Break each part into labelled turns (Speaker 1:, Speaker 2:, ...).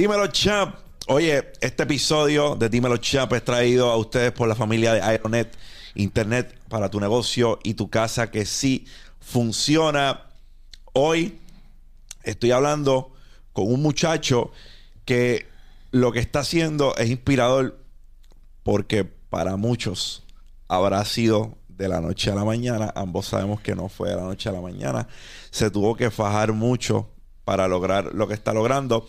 Speaker 1: Dímelo, champ. Oye, este episodio de Dímelo, champ es traído a ustedes por la familia de Aeronet, Internet para tu negocio y tu casa que sí funciona. Hoy estoy hablando con un muchacho que lo que está haciendo es inspirador porque para muchos habrá sido de la noche a la mañana. Ambos sabemos que no fue de la noche a la mañana. Se tuvo que fajar mucho para lograr lo que está logrando.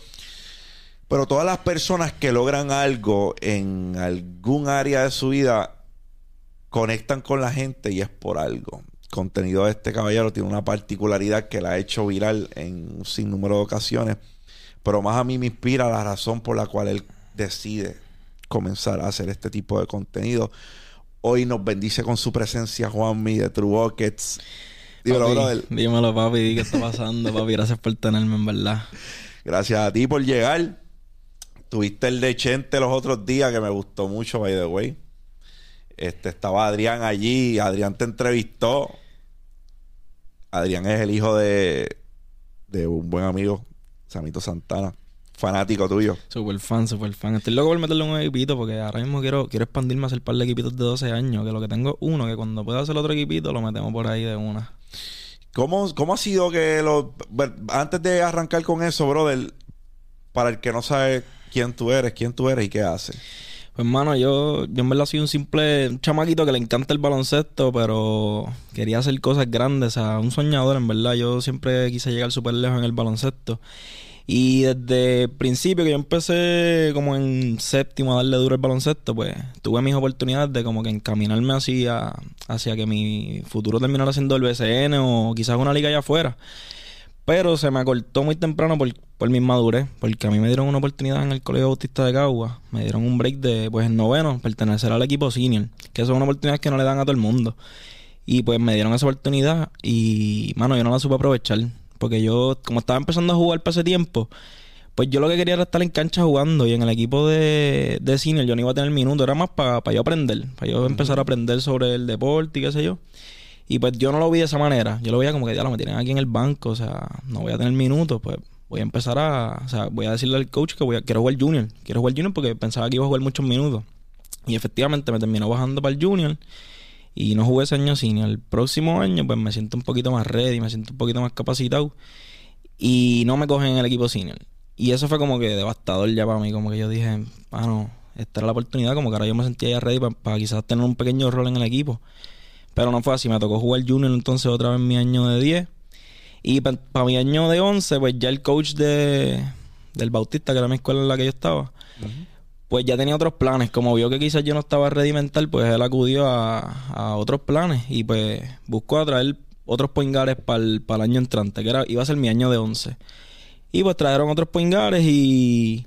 Speaker 1: Pero todas las personas que logran algo en algún área de su vida conectan con la gente y es por algo. El contenido de este caballero tiene una particularidad que la ha hecho viral en un sinnúmero de ocasiones. Pero más a mí me inspira la razón por la cual él decide comenzar a hacer este tipo de contenido. Hoy nos bendice con su presencia Juanmi de True Buckets.
Speaker 2: Dímelo, brother. Dímelo, papi. ¿Qué está pasando, papi? Gracias por tenerme, en verdad.
Speaker 1: Gracias a ti por llegar. Tuviste el de Chente los otros días que me gustó mucho, by the way. Este, estaba Adrián allí. Adrián te entrevistó. Adrián es el hijo de, de un buen amigo, Samito Santana. Fanático tuyo.
Speaker 2: Super fan, super fan. Estoy loco por meterle un equipito porque ahora mismo quiero, quiero expandirme a hacer un par de equipitos de 12 años. Que lo que tengo uno, que cuando pueda hacer otro equipito lo metemos por ahí de una.
Speaker 1: ¿Cómo, cómo ha sido que lo... Antes de arrancar con eso, brother, para el que no sabe quién tú eres, quién tú eres y qué haces.
Speaker 2: Pues hermano, yo, yo en verdad soy un simple chamaquito que le encanta el baloncesto, pero quería hacer cosas grandes, o sea, un soñador en verdad. Yo siempre quise llegar súper lejos en el baloncesto. Y desde el principio que yo empecé como en séptimo a darle duro el baloncesto, pues tuve mis oportunidades de como que encaminarme hacia, hacia que mi futuro terminara siendo el BCN o quizás una liga allá afuera. Pero se me acortó muy temprano por, por mi madurez, porque a mí me dieron una oportunidad en el Colegio Bautista de Cagua. Me dieron un break de, pues, en noveno, pertenecer al equipo senior, que eso es una oportunidad que no le dan a todo el mundo. Y pues me dieron esa oportunidad y, mano, yo no la supe aprovechar. Porque yo, como estaba empezando a jugar para ese tiempo, pues yo lo que quería era estar en cancha jugando. Y en el equipo de, de senior yo no iba a tener minutos, era más para yo aprender, para yo empezar a aprender sobre el deporte y qué sé yo. Y pues yo no lo vi de esa manera. Yo lo veía como que ya lo me tienen aquí en el banco, o sea, no voy a tener minutos, pues voy a empezar a, o sea, voy a decirle al coach que voy a, quiero jugar junior, quiero jugar junior porque pensaba que iba a jugar muchos minutos. Y efectivamente me terminó bajando para el junior y no jugué ese año senior. El próximo año pues me siento un poquito más ready, me siento un poquito más capacitado y no me cogen en el equipo senior. Y eso fue como que devastador ya para mí, como que yo dije, bueno, esta era la oportunidad, como que ahora yo me sentía ya ready para quizás tener un pequeño rol en el equipo. Pero no fue así, me tocó jugar junior entonces otra vez mi año de 10. Y para mi año de 11, pues ya el coach de, del Bautista, que era mi escuela en la que yo estaba, pues ya tenía otros planes. Como vio que quizás yo no estaba ready mental, pues él acudió a, a otros planes y pues buscó a traer otros poingares para el, el año entrante, que era, iba a ser mi año de 11. Y pues trajeron otros poingares y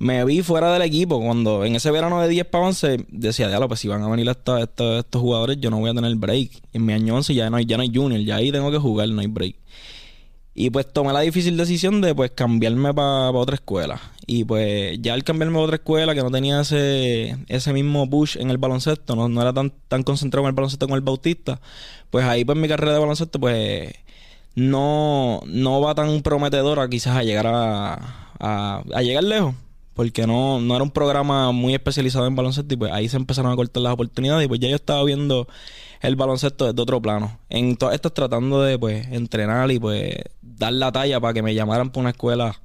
Speaker 2: me vi fuera del equipo. Cuando en ese verano de 10 para 11 decía, diablo, pues si van a venir estos, estos, jugadores, yo no voy a tener break. En mi año 11 ya no, hay, ya no hay junior, ya ahí tengo que jugar, no hay break. Y pues tomé la difícil decisión de pues cambiarme para otra escuela. Y pues ya al cambiarme a otra escuela que no tenía ese, ese mismo push en el baloncesto, no, no era tan, tan concentrado en el baloncesto como el Bautista, pues ahí pues mi carrera de baloncesto pues no, no va tan prometedora quizás a llegar a, a llegar lejos porque no, no era un programa muy especializado en baloncesto y pues ahí se empezaron a cortar las oportunidades y pues ya yo estaba viendo el baloncesto desde otro plano. En todas estas tratando de pues entrenar y pues dar la talla para que me llamaran por una escuela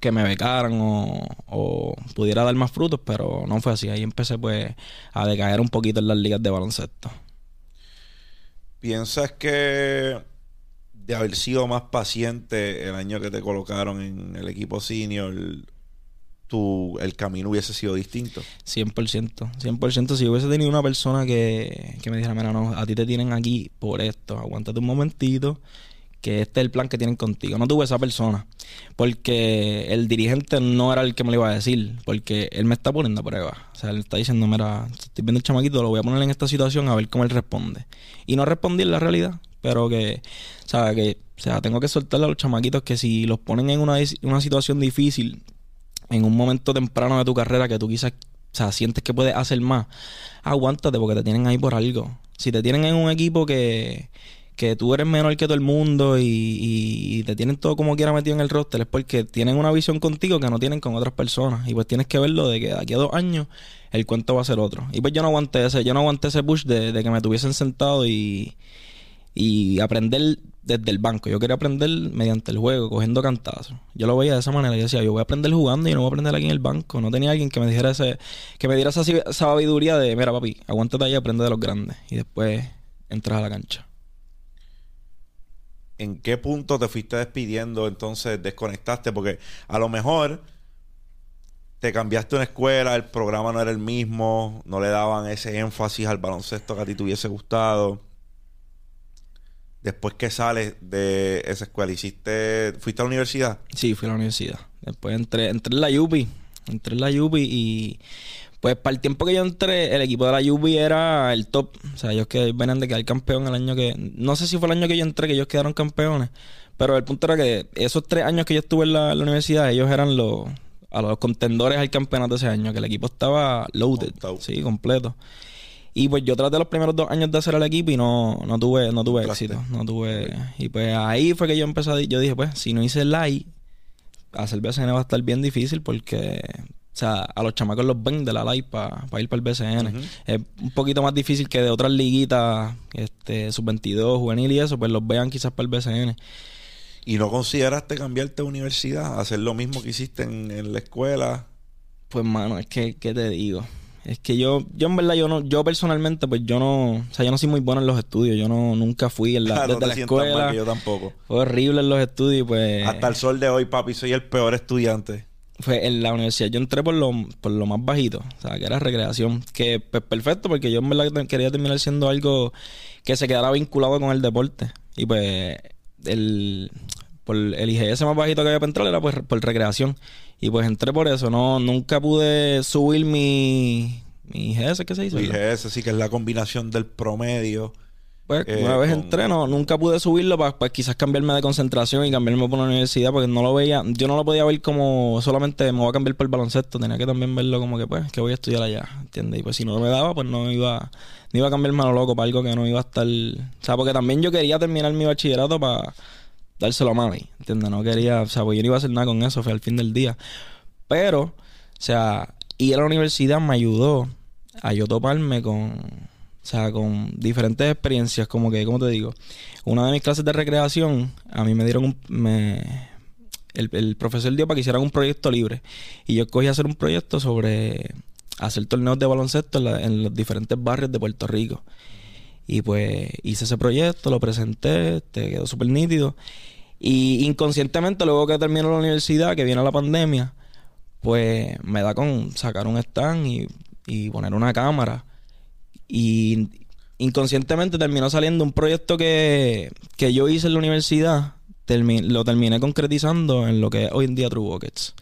Speaker 2: que me becaran o, o, pudiera dar más frutos, pero no fue así. Ahí empecé pues a decaer un poquito en las ligas de baloncesto.
Speaker 1: ¿Piensas que de haber sido más paciente el año que te colocaron en el equipo senior tu, el camino hubiese sido distinto.
Speaker 2: 100%, 100%. Si hubiese tenido una persona que, que me dijera, mira, no, a ti te tienen aquí por esto, aguántate un momentito, que este es el plan que tienen contigo. No tuve esa persona, porque el dirigente no era el que me lo iba a decir, porque él me está poniendo a prueba. O sea, él está diciendo, mira, estoy viendo el chamaquito, lo voy a poner en esta situación a ver cómo él responde. Y no respondí en la realidad, pero que, o sea, que, o sea, tengo que soltarle a los chamaquitos que si los ponen en una, una situación difícil, en un momento temprano de tu carrera que tú quizás, o sea, sientes que puedes hacer más, aguántate porque te tienen ahí por algo. Si te tienen en un equipo que, que tú eres menor que todo el mundo y, te tienen todo como quiera metido en el roster es porque tienen una visión contigo que no tienen con otras personas. Y pues tienes que verlo de que de aquí a dos años el cuento va a ser otro. Y pues yo no aguanté ese, yo no aguanté ese push de, de que me tuviesen sentado y, y aprender desde el banco. Yo quería aprender mediante el juego, cogiendo cantazos. Yo lo veía de esa manera. Yo decía, yo voy a aprender jugando y no voy a aprender aquí en el banco. No tenía alguien que me dijera ese, que me diera esa sabiduría de, mira papi, aguántate ahí aprende de los grandes. Y después entras a la cancha.
Speaker 1: ¿En qué punto te fuiste despidiendo? Entonces desconectaste porque a lo mejor te cambiaste una escuela, el programa no era el mismo, no le daban ese énfasis al baloncesto que a ti te hubiese gustado después que sales de esa escuela, hiciste, ¿fuiste a la universidad?
Speaker 2: Sí, fui a la universidad. Después entré, entré en la UPI, entré en la UPI y pues para el tiempo que yo entré, el equipo de la UPI era el top. O sea, ellos que venían de quedar campeón el año que, no sé si fue el año que yo entré que ellos quedaron campeones, pero el punto era que esos tres años que yo estuve en la, universidad, ellos eran los, a los contendores al campeonato ese año, que el equipo estaba loaded, sí, completo. Y pues yo traté los primeros dos años de hacer el equipo y no, no tuve, no tuve éxito. No tuve. Y pues ahí fue que yo empecé a, yo dije, pues, si no hice el live, hacer BCN va a estar bien difícil porque o sea, a los chamacos los ven de la live para ir para el BCN. Es un poquito más difícil que de otras liguitas, este, sub-22, juvenil y eso, pues los vean quizás para el BCN.
Speaker 1: ¿Y no consideraste cambiarte de universidad? ¿Hacer lo mismo que hiciste en, en la escuela?
Speaker 2: Pues, mano, es que, ¿qué te digo? Es que yo, yo en verdad, yo no, yo personalmente, pues yo no, o sea, yo no soy muy bueno en los estudios. Yo no, nunca fui en la, ah, desde la escuela.
Speaker 1: yo tampoco.
Speaker 2: Fue horrible en los estudios, pues.
Speaker 1: Hasta el sol de hoy, papi, soy el peor estudiante.
Speaker 2: Fue en la universidad. Yo entré por lo, por lo más bajito, o sea, que era recreación. Que, pues, perfecto, porque yo en verdad quería terminar siendo algo que se quedara vinculado con el deporte. Y pues, el, por el IGS más bajito que había para entrar era pues, por recreación. Y pues entré por eso. No, nunca pude subir mi, mi IGS, ¿qué se hizo?
Speaker 1: Mi IGS, sí, que es la combinación del promedio.
Speaker 2: Pues eh, una vez entré, no, nunca pude subirlo para pues, quizás cambiarme de concentración y cambiarme por una universidad porque no lo veía, yo no lo podía ver como solamente me voy a cambiar por el baloncesto, tenía que también verlo como que pues que voy a estudiar allá, ¿entiendes? Y pues si no me daba, pues no iba, no iba a cambiarme a lo loco para algo que no iba a estar, o sea, porque también yo quería terminar mi bachillerato para dárselo a mami, ¿entiendes? No quería, o sea, pues yo no iba a hacer nada con eso, fue al fin del día. Pero, o sea, ir a la universidad me ayudó a yo toparme con, o sea, con diferentes experiencias, como que, ¿cómo te digo? Una de mis clases de recreación, a mí me dieron un, me, el, profesor dio para que hicieran un proyecto libre. Y yo escogí hacer un proyecto sobre hacer torneos de baloncesto en los diferentes barrios de Puerto Rico. Y pues hice ese proyecto, lo presenté, te quedó súper nítido. Y inconscientemente, luego que termino la universidad, que viene la pandemia, pues me da con sacar un stand y, poner una cámara. Y inconscientemente terminó saliendo un proyecto que, que yo hice en la universidad, lo terminé concretizando en lo que es hoy en día True Buckets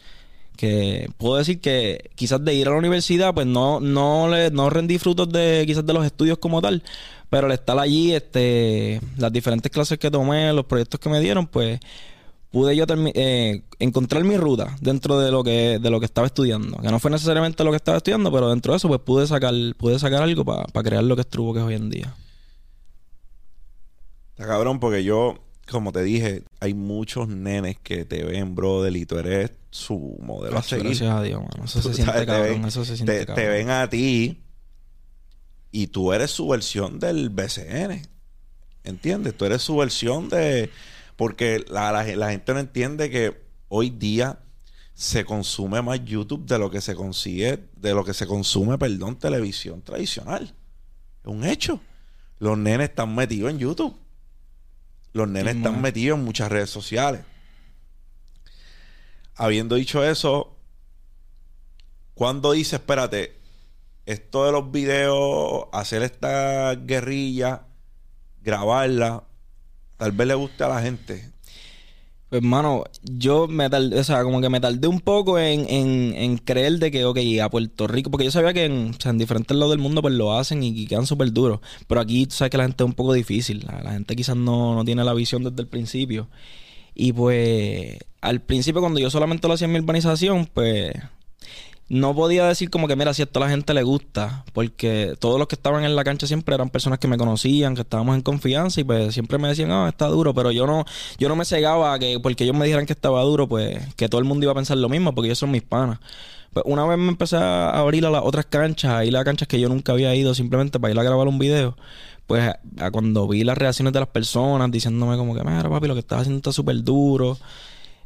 Speaker 2: que puedo decir que quizás de ir a la universidad pues no no le no rendí frutos de quizás de los estudios como tal pero al estar allí este las diferentes clases que tomé los proyectos que me dieron pues pude yo eh, encontrar mi ruta dentro de lo que de lo que estaba estudiando que no fue necesariamente lo que estaba estudiando pero dentro de eso pues pude sacar pude sacar algo para crear lo que es Trubo que es hoy en día.
Speaker 1: Está cabrón porque yo como te dije, hay muchos nenes que te ven, brother, y tú eres su modelo a seguir.
Speaker 2: Gracias a Dios, mano. Eso se siente cabrón, eso se siente
Speaker 1: te, ven a ti y tú eres su versión del BCN. ¿Entiendes? Tú eres su versión de... Porque la, la, gente no entiende que hoy día se consume más YouTube de lo que se consigue, de lo que se consume, perdón, televisión tradicional. Es un hecho. Los nenes están metidos en YouTube. Los nenes están metidos en muchas redes sociales. Habiendo dicho eso, cuando dice, espérate, esto de los videos, hacer esta guerrilla, grabarla, tal vez le guste a la gente.
Speaker 2: Pues, hermano, yo me tardé, o sea, como que me tardé un poco en, en, creer de que, ok, a Puerto Rico, porque yo sabía que en, diferentes lados del mundo pues lo hacen y, quedan súper duros, pero aquí tú sabes que la gente es un poco difícil, la, gente quizás no, no, tiene la visión desde el principio. Y pues, al principio cuando yo solamente lo hacía en mi urbanización, pues no podía decir como que, mira, si esto a la gente le gusta, porque todos los que estaban en la cancha siempre eran personas que me conocían, que estábamos en confianza y pues siempre me decían, ah, está duro, pero yo no, yo no me cegaba que porque ellos me dijeran que estaba duro, pues que todo el mundo iba a pensar lo mismo, porque ellos son mis panas. Pues una vez me empecé a abrir a las otras canchas, a ir a canchas que yo nunca había ido simplemente para ir a grabar un video. Pues cuando vi las reacciones de las personas diciéndome como que, mira papi, lo que estás haciendo está súper duro.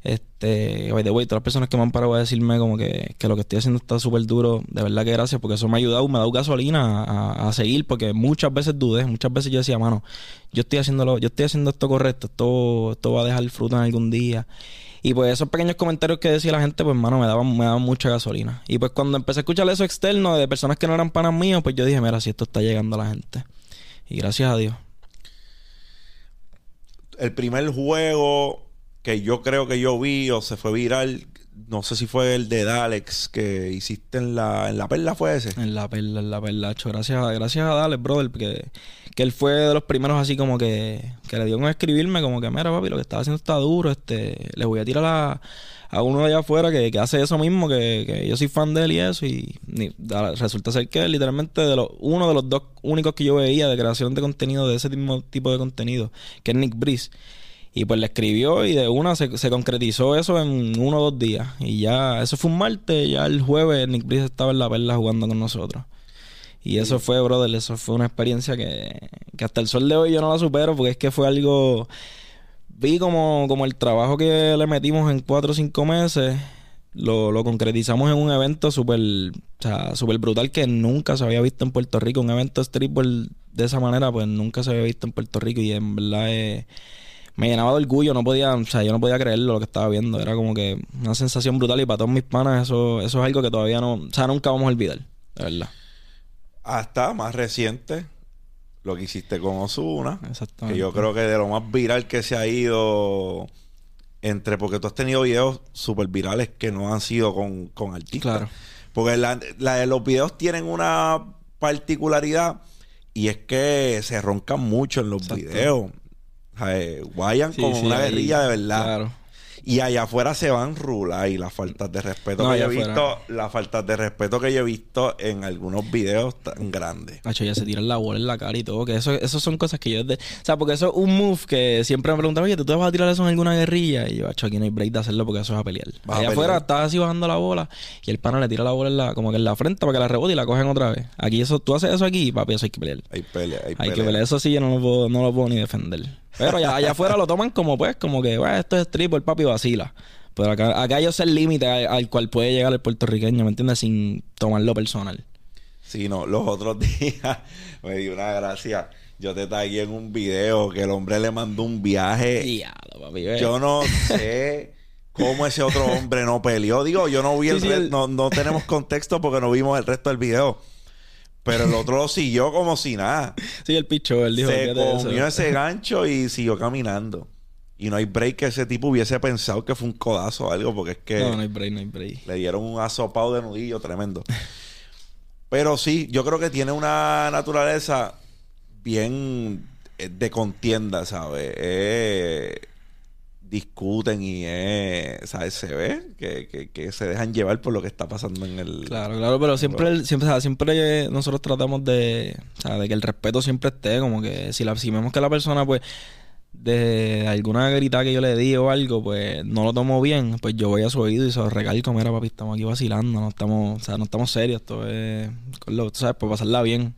Speaker 2: Este, by the way, todas las personas que me han parado a decirme como que, que lo que estoy haciendo está súper duro, de verdad que gracias, porque eso me ha ayudado, me ha dado gasolina a, a, seguir, porque muchas veces dudé, muchas veces yo decía, mano, yo estoy haciéndolo, yo estoy haciendo esto correcto, esto, esto va a dejar fruto en algún día. Y pues esos pequeños comentarios que decía la gente, pues mano, me daban, me daban mucha gasolina. Y pues cuando empecé a escuchar eso externo de personas que no eran panas míos, pues yo dije, mira, si esto está llegando a la gente. Y gracias a Dios.
Speaker 1: El primer juego que yo creo que yo vi o se fue viral, no sé si fue el de Dalex que hiciste en la, en la perla, ¿fue ese?
Speaker 2: En la perla, en la perla, Gracias a, gracias a Dalex, brother, porque que él fue de los primeros así como que, que le dio a escribirme como que, mira, papi, lo que estaba haciendo está duro, este, le voy a tirar a, a uno de allá afuera que, que hace eso mismo, que, que, yo soy fan de él y eso, y, resulta ser que literalmente de los, uno de los dos únicos que yo veía de creación de contenido, de ese mismo tipo de contenido, que es Nick Breeze. Y pues le escribió y de una se, se, concretizó eso en uno o dos días. Y ya, eso fue un martes, ya el jueves Nick Breeze estaba en la perla jugando con nosotros. Y eso fue, brother, eso fue una experiencia que, que hasta el sol de hoy yo no la supero porque es que fue algo... Vi como, como el trabajo que le metimos en cuatro o cinco meses, lo, lo concretizamos en un evento súper o sea, super brutal que nunca se había visto en Puerto Rico. Un evento streetball de esa manera, pues nunca se había visto en Puerto Rico y en verdad me llenaba de orgullo. No podía, o sea, yo no podía creerlo lo que estaba viendo. Era como que una sensación brutal y para todos mis panas eso, eso es algo que todavía no, o sea, nunca vamos a olvidar, de verdad
Speaker 1: hasta más reciente lo que hiciste con Osuna. Que yo creo que de lo más viral que se ha ido entre, porque tú has tenido videos súper virales que no han sido con, con artistas. Claro. Porque la, los videos tienen una particularidad y es que se roncan mucho en los videos. Guayan como una guerrilla de verdad. Claro. Y allá afuera se van rula y las faltas de respeto que yo he visto, las faltas de respeto que yo he visto en algunos videos tan grandes.
Speaker 2: Nacho, ya se tiran la bola en la cara y todo, que eso, eso son cosas que yo o sea, porque eso es un move que siempre me preguntan, oye, ¿tú te vas a tirar eso en alguna guerrilla? Y yo, aquí no hay break de hacerlo porque eso es a pelear. allá afuera estás así bajando la bola y el pana le tira la bola en la, como que en la frente para que la rebote y la cogen otra vez. Aquí eso, tú haces eso aquí, papi, eso hay que pelear.
Speaker 1: Hay pelea, hay,
Speaker 2: hay que pelear. Eso sí yo no lo puedo, no lo puedo ni defender. Pero allá, allá afuera lo toman como pues, como que, bueno, esto es strip, el papi vacila. Pero acá, acá yo sé el límite al, cual puede llegar el puertorriqueño, ¿me entiendes? Sin tomarlo personal.
Speaker 1: Sí, no, los otros días me dio una gracia. Yo te tagué en un video que el hombre le mandó un viaje.
Speaker 2: Diablo, papi,
Speaker 1: yo no sé cómo ese otro hombre no peleó. Digo, yo no vi el, No, no tenemos contexto porque no vimos el resto del video. Pero el otro lo siguió como si nada.
Speaker 2: Sí, el picho, él dijo.
Speaker 1: Se comió ese gancho y siguió caminando. Y no hay break que ese tipo hubiese pensado que fue un codazo o algo, porque es que.
Speaker 2: No, no hay break, no hay break.
Speaker 1: Le dieron un asopado de nudillo tremendo. Pero sí, yo creo que tiene una naturaleza bien eh, de contienda, ¿sabes? Eh, discuten y ¿sabes? se ve que, que, se dejan llevar por lo que está pasando en el
Speaker 2: claro claro pero siempre siempre siempre nosotros tratamos de o sea, de que el respeto siempre esté como que si la si vemos que la persona pues de alguna grita que yo le di o algo, pues no lo tomo bien, pues yo voy a su oído y se lo recalco, mira papi, estamos aquí vacilando, no estamos, o sea, no estamos serios, esto es, con lo, tú sabes, pues pasarla bien.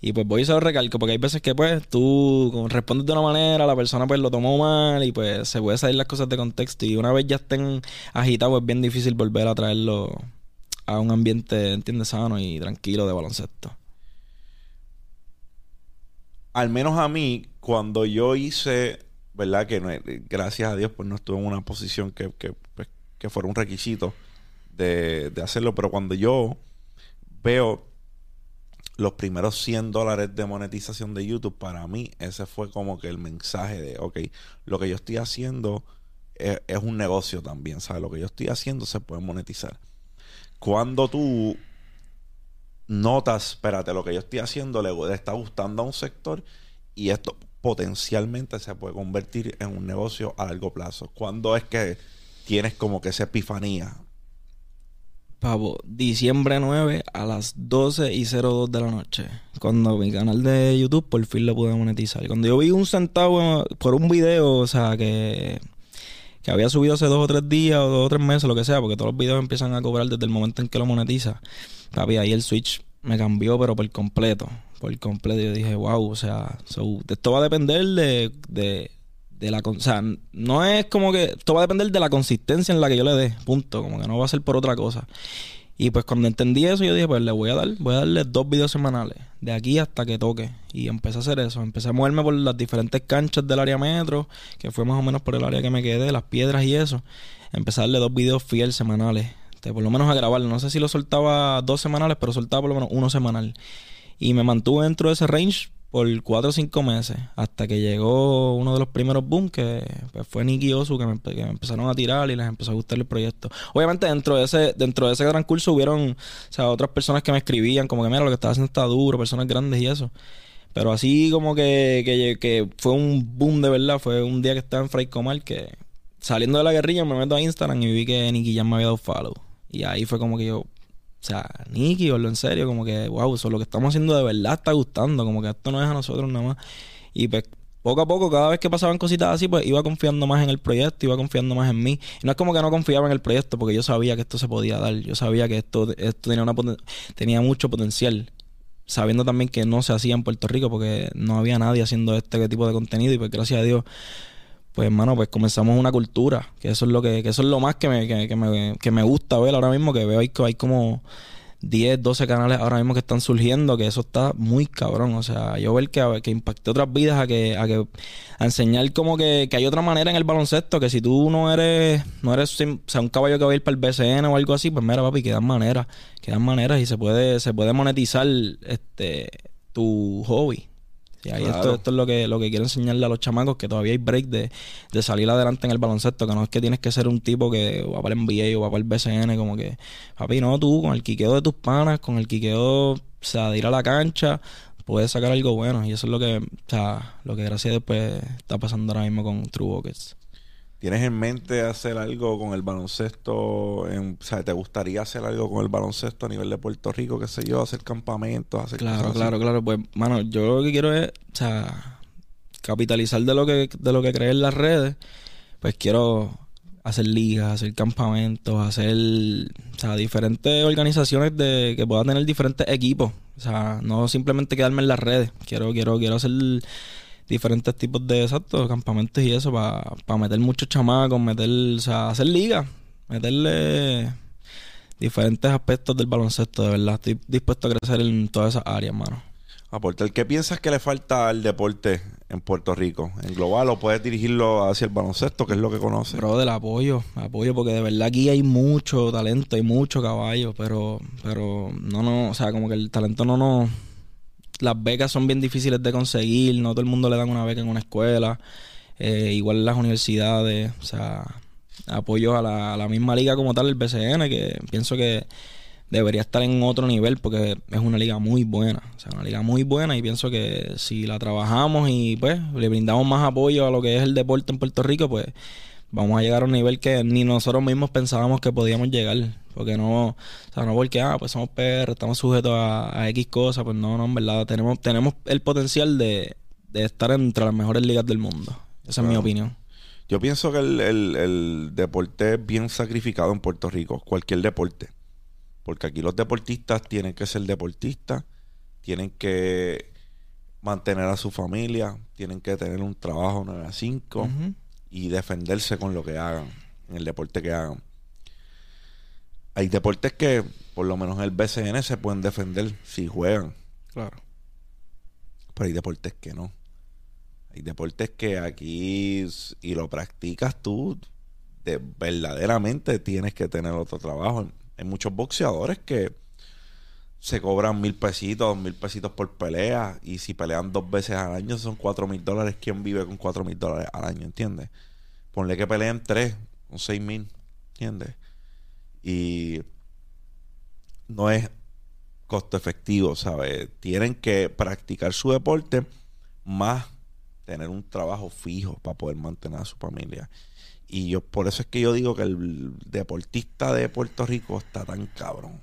Speaker 2: Y pues voy y se lo recalco, porque hay veces que pues tú respondes de una manera, la persona pues lo tomó mal y pues se puede salir las cosas de contexto y una vez ya estén agitados es bien difícil volver a traerlo a un ambiente, ¿entiendes? Sano y tranquilo de baloncesto.
Speaker 1: Al menos a mí, cuando yo hice, ¿verdad? Que gracias a Dios, pues no estuve en una posición que, que, pues, que fuera un requisito de, de, hacerlo, pero cuando yo veo los primeros 100 dólares de monetización de YouTube, para mí ese fue como que el mensaje de, ok, lo que yo estoy haciendo es, un negocio también, ¿sabes? Lo que yo estoy haciendo se puede monetizar. Cuando tú notas, espérate, lo que yo estoy haciendo le, le está gustando a un sector y esto potencialmente se puede convertir en un negocio a largo plazo. ¿Cuándo es que tienes como que esa epifanía?
Speaker 2: Pavo, diciembre 9 a las 12 y 02 de la noche. Cuando mi canal de YouTube por fin lo pude monetizar. Cuando yo vi un centavo por un video, o sea, que, que había subido hace dos o tres días o dos o tres meses, lo que sea, porque todos los videos empiezan a cobrar desde el momento en que lo monetiza. Papi, ahí el Switch me cambió, pero por completo. Por completo. Yo dije, wow, o sea, esto va a depender de, de de la o sea, no es como que esto va a depender de la consistencia en la que yo le dé, punto, como que no va a ser por otra cosa. Y pues cuando entendí eso, yo dije, pues le voy a dar, voy a darle dos videos semanales, de aquí hasta que toque. Y empecé a hacer eso, empecé a moverme por las diferentes canchas del área metro, que fue más o menos por el área que me quedé, las piedras y eso. Empecé a darle dos videos fieles semanales, por lo menos a grabarlo. No sé si lo soltaba dos semanales, pero soltaba por lo menos uno semanal. Y me mantuve dentro de ese range por cuatro o cinco meses hasta que llegó uno de los primeros boom que pues, fue Nicky Osu que me, empezaron a tirar y les empezó a gustar el proyecto. Obviamente dentro de ese dentro de ese gran curso hubieron otras personas que me escribían como que mira lo que estaba haciendo está duro, personas grandes y eso. Pero así como que, que, que fue un boom de verdad, fue un día que estaba en Fray Comal que saliendo de la guerrilla me meto a Instagram y vi que Nicky ya me había dado follow. Y ahí fue como que yo, o sea, Nicky, lo en serio, como que, wow, eso lo que estamos haciendo de verdad está gustando, como que esto no es a nosotros nada más. Y pues poco a poco, cada vez que pasaban cositas así, pues iba confiando más en el proyecto, iba confiando más en mí. Y no es como que no confiaba en el proyecto, porque yo sabía que esto se podía dar, yo sabía que esto, esto tenía, una tenía mucho potencial. Sabiendo también que no se hacía en Puerto Rico, porque no había nadie haciendo este tipo de contenido. Y pues gracias a Dios pues hermano, pues comenzamos una cultura, que eso es lo que, que eso es lo más que me, que, me, que me gusta ver ahora mismo, que veo que hay como 10, 12 canales ahora mismo que están surgiendo, que eso está muy cabrón. O sea, yo ver que, que impacte otras vidas, a que, a que a enseñar como que, que hay otra manera en el baloncesto, que si tú no eres, no eres sea, un caballo que va a ir para el BCN o algo así, pues mira, papi, quedan maneras, quedan maneras y se puede, se puede monetizar este tu hobby. Y ahí esto, esto, es lo que, lo que quiero enseñarle a los chamacos, que todavía hay break de, de, salir adelante en el baloncesto, que no es que tienes que ser un tipo que va para el NBA o va para el BCN, como que, papi, no, tú con el quiqueo de tus panas, con el quiqueo, o sea, de ir a la cancha, puedes sacar algo bueno. Y eso es lo que, o sea, lo que gracias pues, está pasando ahora mismo con True Buckets.
Speaker 1: ¿Tienes en mente hacer algo con el baloncesto? En, o sea, ¿te gustaría hacer algo con el baloncesto a nivel de Puerto Rico? ¿Qué sé yo? ¿Hacer campamentos? Hacer
Speaker 2: claro, claro, claro. Pues, mano, yo lo que quiero es, o sea, capitalizar de lo que, de lo que creé en las redes. Pues quiero hacer ligas, hacer campamentos, hacer, o sea, diferentes organizaciones de que puedan tener diferentes equipos. O sea, no simplemente quedarme en las redes. Quiero, quiero, quiero hacer diferentes tipos de exactos, campamentos y eso, para meter muchos chamacos, meter, o sea, hacer liga, meterle diferentes aspectos del baloncesto, de verdad. Estoy dispuesto a crecer en todas esas áreas, mano.
Speaker 1: Aportar, ¿qué piensas que le falta al deporte en Puerto Rico? ¿En global o puedes dirigirlo hacia el baloncesto, que es lo que conoces?
Speaker 2: Bro, del apoyo, apoyo, porque de verdad aquí hay mucho talento, hay mucho caballo, pero, pero no, no, o sea, como que el talento no nos las becas son bien difíciles de conseguir, no todo el mundo le dan una beca en una escuela, eh, igual las universidades, o sea, apoyo a la, a la misma liga como tal, el BCN, que pienso que debería estar en otro nivel porque es una liga muy buena, o sea, una liga muy buena y pienso que si la trabajamos y pues le brindamos más apoyo a lo que es el deporte en Puerto Rico, pues vamos a llegar a un nivel que ni nosotros mismos pensábamos que podíamos llegar. Porque no, o sea, no porque, ah, pues somos PR, estamos sujetos a, X cosas, pues no, no, en verdad, tenemos, tenemos el potencial de, estar entre las mejores ligas del mundo. Esa es mi opinión.
Speaker 1: Yo pienso que el, el, deporte es bien sacrificado en Puerto Rico, cualquier deporte. Porque aquí los deportistas tienen que ser deportistas, tienen que mantener a su familia, tienen que tener un trabajo 9 a 5 y defenderse con lo que hagan, en el deporte que hagan hay deportes que, por lo menos en el BCN, se pueden defender si juegan.
Speaker 2: Claro.
Speaker 1: Pero hay deportes que no. Hay deportes que aquí, y lo practicas tú, de, verdaderamente tienes que tener otro trabajo. Hay muchos boxeadores que se cobran mil pesitos, dos mil pesitos por pelea. Y si pelean dos veces al año, son cuatro mil dólares. ¿Quién vive con cuatro mil dólares al año? ¿Entiendes? Ponle que peleen tres, con seis mil. ¿Entiendes? y no es costo efectivo, ¿sabes? Tienen que practicar su deporte más tener un trabajo fijo para poder mantener a su familia. Y yo por eso es que yo digo que el deportista de Puerto Rico está tan cabrón.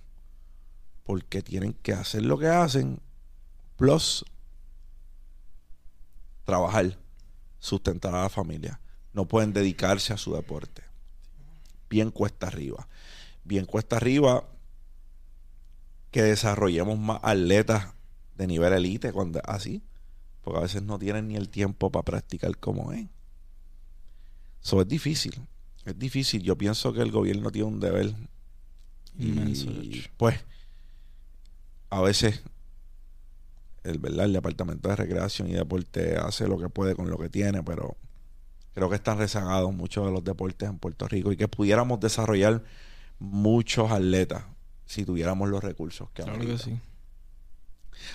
Speaker 1: Porque tienen que hacer lo que hacen, plus trabajar, sustentar a la familia. No pueden dedicarse a su deporte. Bien cuesta arriba. Bien cuesta arriba que desarrollemos más atletas de nivel elite cuando así. Porque a veces no tienen ni el tiempo para practicar como es. Eso es difícil. Es difícil. Yo pienso que el gobierno tiene un deber.
Speaker 2: Inmenso,
Speaker 1: Y pues, a veces, el, ¿verdad? el Departamento de Recreación y Deporte hace lo que puede con lo que tiene, pero creo que están rezagados muchos de los deportes en Puerto Rico y que pudiéramos desarrollar muchos atletas si tuviéramos los recursos que
Speaker 2: Claro que sí.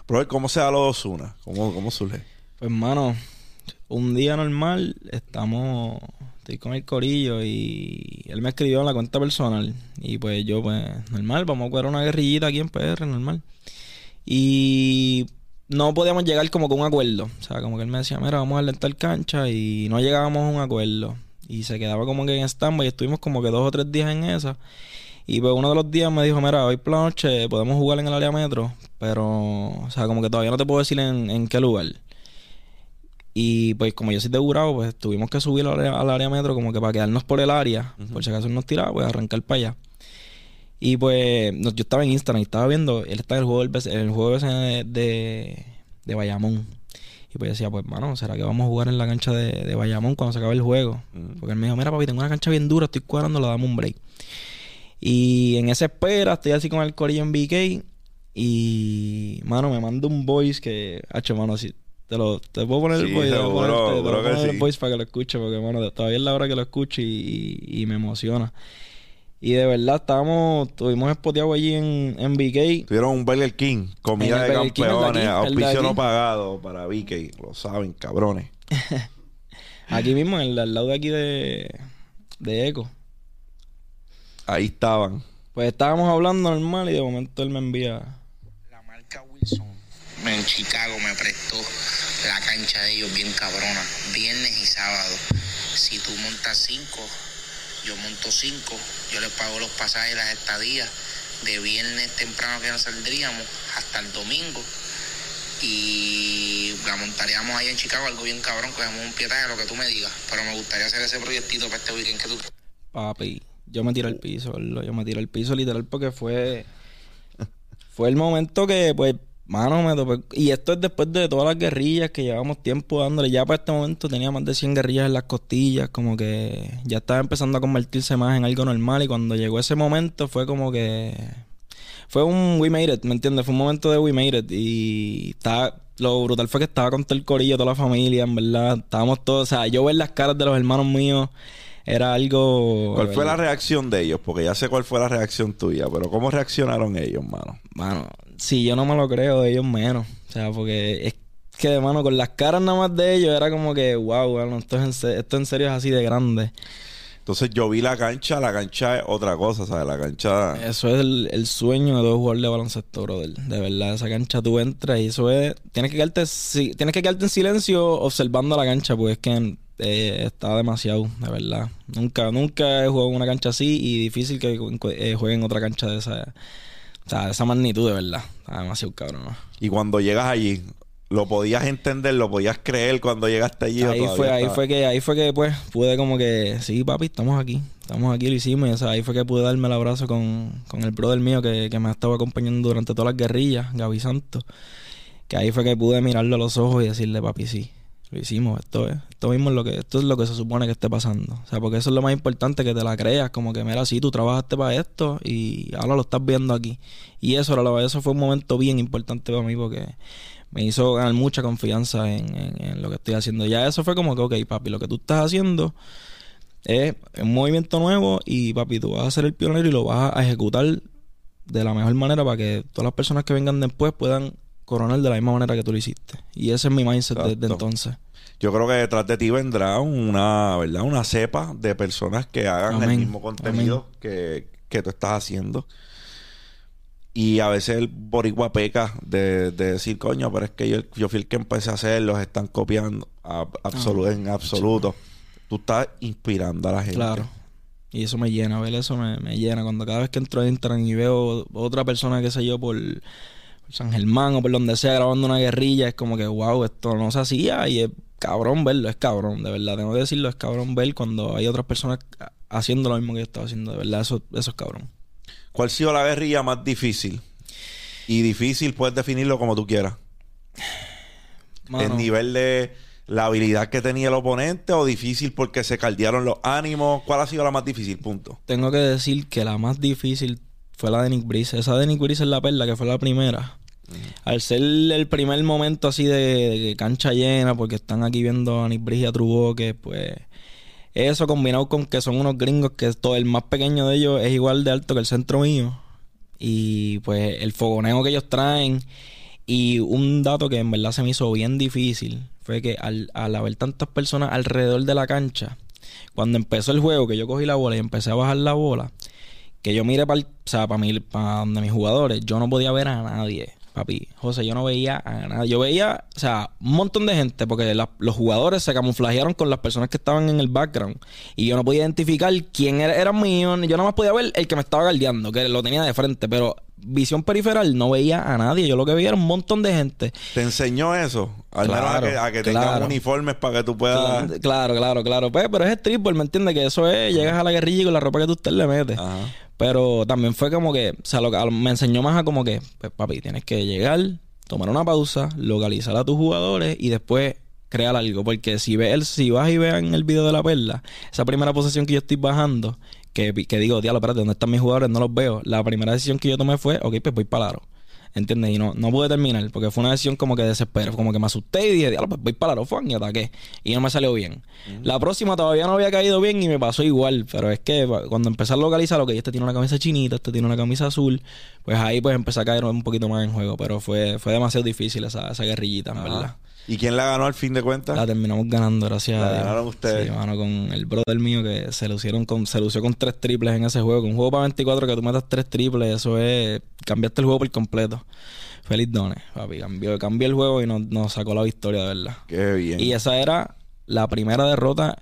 Speaker 1: Pero ¿cómo se da los Osuna? ¿Cómo, ¿Cómo surge?
Speaker 2: Pues, mano, un día normal estamos. Estoy con el corillo y él me escribió en la cuenta personal. Y pues yo, pues, normal, vamos a jugar una guerrillita aquí en PR, normal. Y no podíamos llegar como con un acuerdo. O sea, como que él me decía, mira, vamos a alentar cancha y no llegábamos a un acuerdo. Y se quedaba como que en stand y estuvimos como que dos o tres días en esa. Y pues uno de los días me dijo, mira, hoy por la noche podemos jugar en el área metro, pero, o sea, como que todavía no te puedo decir en, en qué lugar. Y pues como yo soy de Gurabo, pues tuvimos que subir al área, al área metro como que para quedarnos por el área, por si acaso nos tiraba, pues arrancar para allá. Y pues no- yo estaba en Instagram y estaba viendo, él está en el juego del el juego de, de, de Bayamón. Y pues decía, pues mano, ¿será que vamos a jugar en la cancha de, de Bayamón cuando se acabe el juego? Porque él me dijo, mira papi, tengo una cancha bien dura, estoy cuadrando, la damos un break. Y en esa espera, estoy así con el corillo en BK. Y, mano, me manda un voice que, hacho, mano, si te lo, te puedo poner
Speaker 1: Sí,
Speaker 2: el voice, te puedo poner- te el voice para que lo escuche, porque, mano, todavía es la hora que lo escucho y, y- y me emociona. Y de verdad, estábamos, estuvimos espoteados allí en, en BK.
Speaker 1: Tuvieron un Burger King, comida de
Speaker 2: Burger King,
Speaker 1: campeones,
Speaker 2: aquí,
Speaker 1: auspicio no pagado para Vicky, lo saben, cabrones.
Speaker 2: Aquí mismo, en el, al lado de aquí de, de Eco.
Speaker 1: Ahí estaban.
Speaker 2: Pues estábamos hablando normal y de momento él me envía.
Speaker 3: En Chicago me prestó la cancha de ellos bien cabrona, viernes y sábado. Si tú montas cinco, yo monto cinco, yo les pago los pasajes las estadías de viernes temprano que nos saldríamos hasta el domingo. Y la montaríamos ahí en Chicago, algo bien cabrón, cogemos un pietaje, lo que tú me digas. Pero me gustaría hacer ese proyectito para este weekend que tú
Speaker 2: Papi, yo me tiré al piso, yo me tiré al piso literal porque fue fue el momento que pues mano me topé y esto es después de todas las guerrillas que llevamos tiempo dándole, ya para este momento tenía más de 100 guerrillas en las costillas, como que ya estaba empezando a convertirse más en algo normal y cuando llegó ese momento fue como que fue un we made it, ¿me entiendes? Fue un momento de we made it y estaba lo brutal fue que estaba con todo el corillo, toda la familia, en verdad, estábamos todos, o sea, yo ver las caras de los hermanos míos era algo
Speaker 1: ¿Cuál fue la reacción de ellos? Porque ya sé cuál fue la reacción tuya, pero ¿cómo reaccionaron ellos, mano?
Speaker 2: Mano, si yo no me lo creo de ellos menos. O sea, porque es que, mano, con las caras nada más de ellos era como que, wow, bueno, esto, es en esto en serio es así de grande.
Speaker 1: Entonces yo vi la cancha, la cancha es otra cosa, ¿sabes? La cancha...
Speaker 2: Eso es el, el sueño de todo jugador de baloncesto, brother. De verdad, esa cancha tú entras y eso es... Tienes que quedarte, si- tienes que quedarte en silencio observando la cancha, porque es que eh, está demasiado, de verdad. Nunca, nunca he jugado en una cancha así y difícil que eh, juegue en otra cancha de esa... O sea, esa magnitud, de verdad. Está demasiado cabrón, ¿no?
Speaker 1: Y cuando llegas allí, ¿lo podías entender? ¿Lo podías creer cuando llegaste allí?
Speaker 2: ahí fue, ahí
Speaker 1: estaba-
Speaker 2: fue que, ahí fue que pues pude como que, sí, papi, estamos aquí, estamos aquí, lo hicimos. Y, o sea, ahí fue que pude darme el abrazo con, con el brother mío que, que me ha estado acompañando durante todas las guerrillas, Gaby Santos. Que ahí fue que pude mirarlo a los ojos y decirle, papi, sí, lo hicimos, esto es, esto mismo es lo que, esto es lo que se supone que esté pasando. O sea, porque eso es lo más importante, que te la creas, como que mira, sí, tú trabajaste para esto y ahora lo estás viendo aquí. Y eso, eso fue un momento bien importante para mí porque me hizo ganar mucha confianza en, en- en lo que estoy haciendo. Ya eso fue como que, ok, papi, lo que tú estás haciendo es un movimiento nuevo y papi, tú vas a ser el pionero y lo vas a ejecutar de la mejor manera para que todas las personas que vengan después puedan coronar de la misma manera que tú lo hiciste. Y ese es mi mindset desde entonces.
Speaker 1: Yo creo que detrás de ti vendrá una, ¿verdad? Una cepa de personas que hagan el mismo contenido que, que tú estás haciendo. Y a veces el boricua peca de, de decir, coño, pero es que yo, yo fui el que empecé a hacerlos, están copiando. A- absolu- en absoluto. tú estás inspirando a la gente.
Speaker 2: Claro. Y eso me llena, ver eso me, me llena. Cuando cada vez que entro a Instagram y veo otra persona, qué sé yo, por San Germán o por donde sea, grabando una guerrilla, es como que, wow, esto no se hacía y es cabrón verlo, es cabrón, de verdad. Tengo que decirlo, es cabrón ver cuando hay otras personas haciendo lo mismo que yo estaba haciendo, de verdad, eso, eso es cabrón.
Speaker 1: ¿Cuál ha sido la guerrilla más difícil? Y difícil puedes definirlo como tú quieras.
Speaker 2: Mano,
Speaker 1: El nivel de la habilidad que tenía el oponente o difícil porque se caldearon los ánimos. ¿Cuál ha sido la más difícil? Punto.
Speaker 2: tengo que decir que la más difícil fue la de Nick Breeze. Esa de Nick Breeze es la perla, que fue la primera. Al ser el primer momento así de, de cancha llena, porque están aquí viendo a Nick Breeze y a Trubo, que pues... Eso combinado con que son unos gringos que todo el más pequeño de ellos es igual de alto que el centro mío. Y pues el fogoneo que ellos traen. Y un dato que en verdad se me hizo bien difícil fue que al, al haber tantas personas alrededor de la cancha, cuando empezó el juego, que yo cogí la bola y empecé a bajar la bola, que yo mire para o sea, para mí, para donde mis jugadores, yo no podía ver a nadie, papi. José, yo no veía a nadie. Yo veía, o sea, un montón de gente, porque la- los jugadores se camuflajearon con las personas que estaban en el background. Y yo no podía identificar quién era, era mío. Yo nada más podía ver el que me estaba guardiando, que lo tenía de frente, pero visión periferal no veía a nadie. Yo lo que veía era un montón de gente.
Speaker 1: ¿Te enseñó eso? Al menos a que, a que
Speaker 2: claro.
Speaker 1: uniformes para que tú puedas.
Speaker 2: Claro, claro, claro. Pues, pero es stripper, ¿me entiendes? Que eso es, llegas a la guerrilla y con la ropa que tú usted le metes.
Speaker 1: Ajá.
Speaker 2: Pero también fue como que, o sea, lo, que- me enseñó más a como que, pues papi, tienes que llegar, tomar una pausa, localizar a tus jugadores y después crear algo. Porque si ves el, si vas y vean el video de la perla, esa primera posesión que yo estoy bajando, que, que digo, diablo, espérate, ¿dónde están mis jugadores? No los veo. La primera decisión que yo tomé fue, ok, pues voy para aro. ¿Entiendes? Y no, no pude terminar porque fue una decisión como que desespero, como que me asusté y dije, diablo, pues voy para el aro, fuck, y ataqué. Y no me salió bien. La próxima todavía no había caído bien y me pasó igual, pero es que pa- cuando empecé a localizar, ok, este tiene una camisa chinita, este tiene una camisa azul, pues ahí pues empecé a caer un poquito más en juego, pero fue, fue demasiado difícil esa, esa guerrillita, en verdad.
Speaker 1: ¿Y quién la ganó al fin de cuentas?
Speaker 2: La terminamos ganando, gracias
Speaker 1: La
Speaker 2: a Dios.
Speaker 1: ganaron ustedes.
Speaker 2: Sí, mano, con el brother mío que se lucieron con, se lució con tres triples en ese juego. Con un juego para 24 que tú metas tres triples, eso es. Cambiaste el juego por completo. Feliz dones, papi. Cambió, cambió el juego y nos, nos sacó la victoria, de verdad.
Speaker 1: Qué bien.
Speaker 2: Y esa era la primera derrota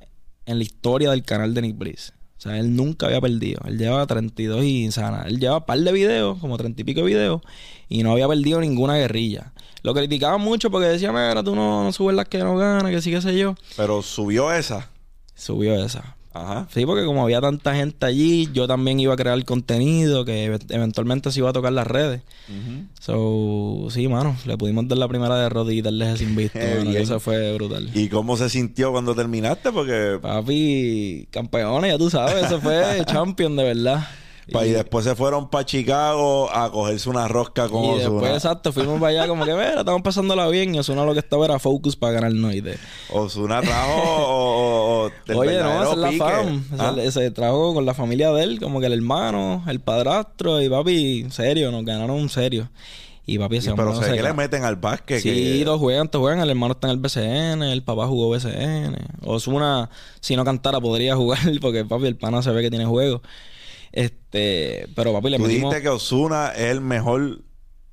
Speaker 2: en la historia del canal de Nick Breeze. O sea, él nunca había perdido. Él llevaba 32 y sana. Él llevaba un par de videos, como 30 y pico de videos, y no había perdido ninguna guerrilla. Lo criticaban mucho porque decía, mira, tú no, no subes las que no ganas, que sí, qué sé yo.
Speaker 1: Pero subió esa.
Speaker 2: Subió esa.
Speaker 1: Ajá.
Speaker 2: Sí, porque como había tanta gente allí, yo también iba a crear contenido que ev- eventualmente se iba a tocar las redes. So, sí, mano, le pudimos dar la primera derrota y darles ese mano, que
Speaker 1: bien.
Speaker 2: eso fue brutal.
Speaker 1: ¿Y cómo se sintió cuando terminaste? Porque
Speaker 2: Papi, campeones, ya tú sabes, eso fue champion de verdad.
Speaker 1: Pa- y después se fueron para Chicago a cogerse una rosca con
Speaker 2: y después, exacto, fuimos para allá como que, mira, estamos pasándola bien. Y Osuna lo que estaba era focus para ganarnos. Y de,
Speaker 1: Ozuna trajo o, o- o
Speaker 2: Oye, no, esa es la fam.
Speaker 1: Ah,
Speaker 2: Se trajo con la familia de él, como que el hermano, el padrastro. Y papi, serio, nos ganaron en serio. Y papi, ese
Speaker 1: y- pero sé
Speaker 2: se
Speaker 1: que le meten al básquet.
Speaker 2: Sí,
Speaker 1: que-
Speaker 2: todos juegan, todos juegan. El hermano está en el BCN, el papá jugó BCN. Osuna, si no cantara, podría jugar porque papi, el pana se ve que tiene juego. Este, pero papi, le
Speaker 1: Tú
Speaker 2: metimos
Speaker 1: dijiste que Osuna es el mejor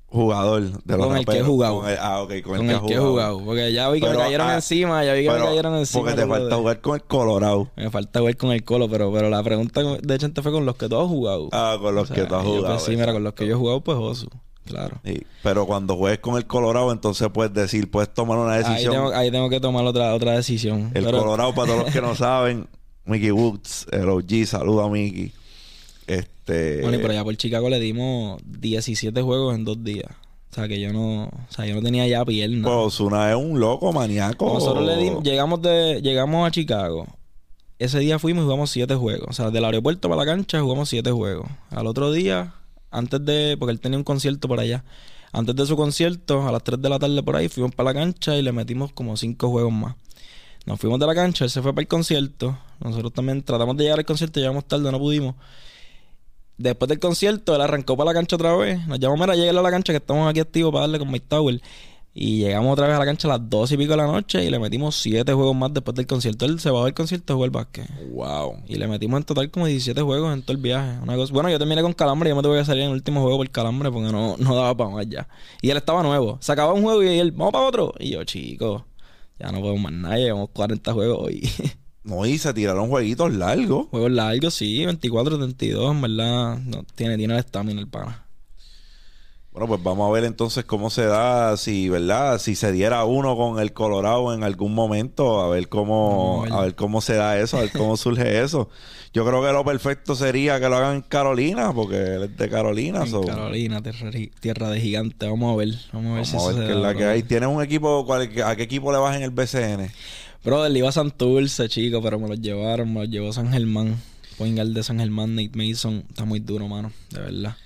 Speaker 1: jugador de los
Speaker 2: Con el que he jugado.
Speaker 1: Con el- ah, ok, con,
Speaker 2: con el que he jugado. Porque ya vi que
Speaker 1: Pero,
Speaker 2: me cayeron
Speaker 1: ah,
Speaker 2: encima, ya vi que me cayeron encima.
Speaker 1: Porque te falta
Speaker 2: de-
Speaker 1: jugar con el Colorado.
Speaker 2: Me falta jugar con el colo, pero, pero la pregunta de Chente fue con los que tú has jugado.
Speaker 1: Ah, con los
Speaker 2: O sea,
Speaker 1: que tú has jugado.
Speaker 2: pues, sí, mira, con los que yo he jugado, pues Osu. Claro.
Speaker 1: Sí, Pero cuando juegues con el Colorado, entonces puedes decir, puedes tomar una
Speaker 2: Ahí
Speaker 1: decisión.
Speaker 2: tengo, ahí tengo que tomar otra, otra decisión.
Speaker 1: El
Speaker 2: Pero-
Speaker 1: Colorado, para todos los que no saben, Mickey Woods, el OG, saluda a Mickey. Este.
Speaker 2: Bueno, y por allá por Chicago le dimos 17 juegos en dos días. O sea, que yo no... O sea, yo no tenía ya pierna.
Speaker 1: Pues Ozuna es un loco maníaco.
Speaker 2: Nosotros le dimos... Llegamos, de, llegamos a Chicago. Ese día fuimos y jugamos 7 juegos. O sea, del aeropuerto para la cancha jugamos 7 juegos. Al otro día, antes de... Porque él tenía un concierto por allá. Antes de su concierto, a las 3 de la tarde por ahí, fuimos para la cancha y le metimos como 5 juegos más. Nos fuimos de la cancha, él se fue para el concierto. Nosotros también tratamos de llegar al concierto, llegamos tarde, no pudimos. Después del concierto, él arrancó para la cancha otra vez. Nos llamó, mira, lleguen a la cancha que estamos aquí activos para darle con Mike Tower. Y llegamos otra vez a la cancha a las 12 y pico de la noche y le metimos 7 juegos más después del concierto. Él se bajó del concierto a jugar básquet.
Speaker 1: Wow.
Speaker 2: Y le metimos en total como 17 juegos en todo el viaje. Una cosa... Bueno, yo terminé con calambre y yo me tuve que salir en el último juego por calambre porque no, no daba para más ya. Y él estaba nuevo. Se acababa un juego y él, vamos para otro. Y yo, chico, ya no podemos más nada, llevamos 40 juegos hoy.
Speaker 1: No, y se tiraron jueguitos largos.
Speaker 2: Juegos largos, sí, 24, 32, en verdad. No, tiene, tiene el estamina el pana.
Speaker 1: Bueno, pues vamos a ver entonces cómo se da, si, ¿verdad? Si se diera uno con el Colorado en algún momento, a ver cómo,
Speaker 2: a ver.
Speaker 1: cómo se da eso, a ver cómo surge eso. Yo creo que lo perfecto sería que lo hagan en Carolina, porque él es de Carolina.
Speaker 2: En
Speaker 1: so-
Speaker 2: Carolina, tierra, tierra de gigante. Vamos a ver. Vamos a ver si
Speaker 1: a
Speaker 2: eso
Speaker 1: ver
Speaker 2: se
Speaker 1: qué es
Speaker 2: da,
Speaker 1: la que hay. ¿Tienes un equipo? cuál- ¿A qué equipo le vas en el BCN?
Speaker 2: Brother, iba a Santurce, chico, pero me los llevaron, me los llevó San Germán. Point guard de San Germán, Nate Mason. Está muy duro, mano. De verdad.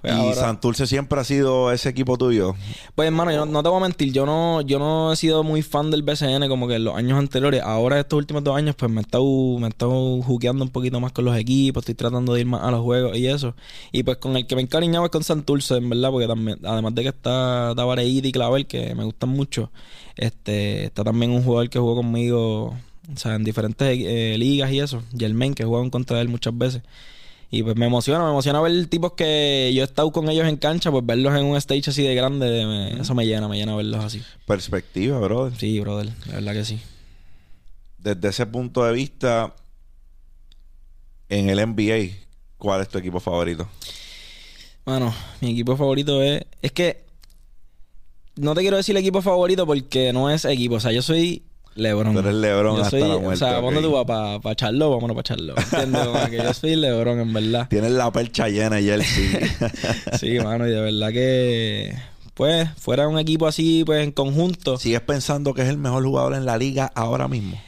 Speaker 2: Pues
Speaker 1: y
Speaker 2: ahora-
Speaker 1: Santurce siempre ha sido ese equipo tuyo.
Speaker 2: Pues hermano, yo no, no te voy a mentir, yo no, yo no he sido muy fan del BCN como que en los años anteriores. Ahora estos últimos dos años, pues me he estado, me he estado jugueando un poquito más con los equipos, estoy tratando de ir más a los juegos y eso. Y pues con el que me encariñaba es con Santurce, en verdad, porque también, además de que está Tavareid y Clavel, que me gustan mucho, este, está también un jugador que jugó conmigo, o sea, en diferentes eh, ligas y eso, Germain, que jugado en contra de él muchas veces. Y pues me emociona, me emociona ver tipos que yo he estado con ellos en cancha, pues verlos en un stage así de grande, me- eso me llena, me llena verlos así.
Speaker 1: Perspectiva, brother.
Speaker 2: Sí, brother, la verdad que sí.
Speaker 1: Desde ese punto de vista, en el NBA, ¿cuál es tu equipo favorito?
Speaker 2: Bueno, mi equipo favorito es. Es que. No te quiero decir el equipo favorito porque no es equipo. O sea, yo soy LeBron.
Speaker 1: Tú eres LeBron
Speaker 2: yo
Speaker 1: hasta
Speaker 2: soy,
Speaker 1: la
Speaker 2: O
Speaker 1: muerte,
Speaker 2: sea,
Speaker 1: ok.
Speaker 2: ¿dónde tú vas? ¿Para pa Charlo? Vámonos para Charlo. ¿Entiendes? Como que yo soy LeBron, en verdad.
Speaker 1: Tienes la percha llena, Jersey.
Speaker 2: Sí, mano, y de verdad que. Pues, fuera un equipo así, pues en conjunto.
Speaker 1: ¿Sigues pensando que es el mejor jugador en la liga ahora mismo?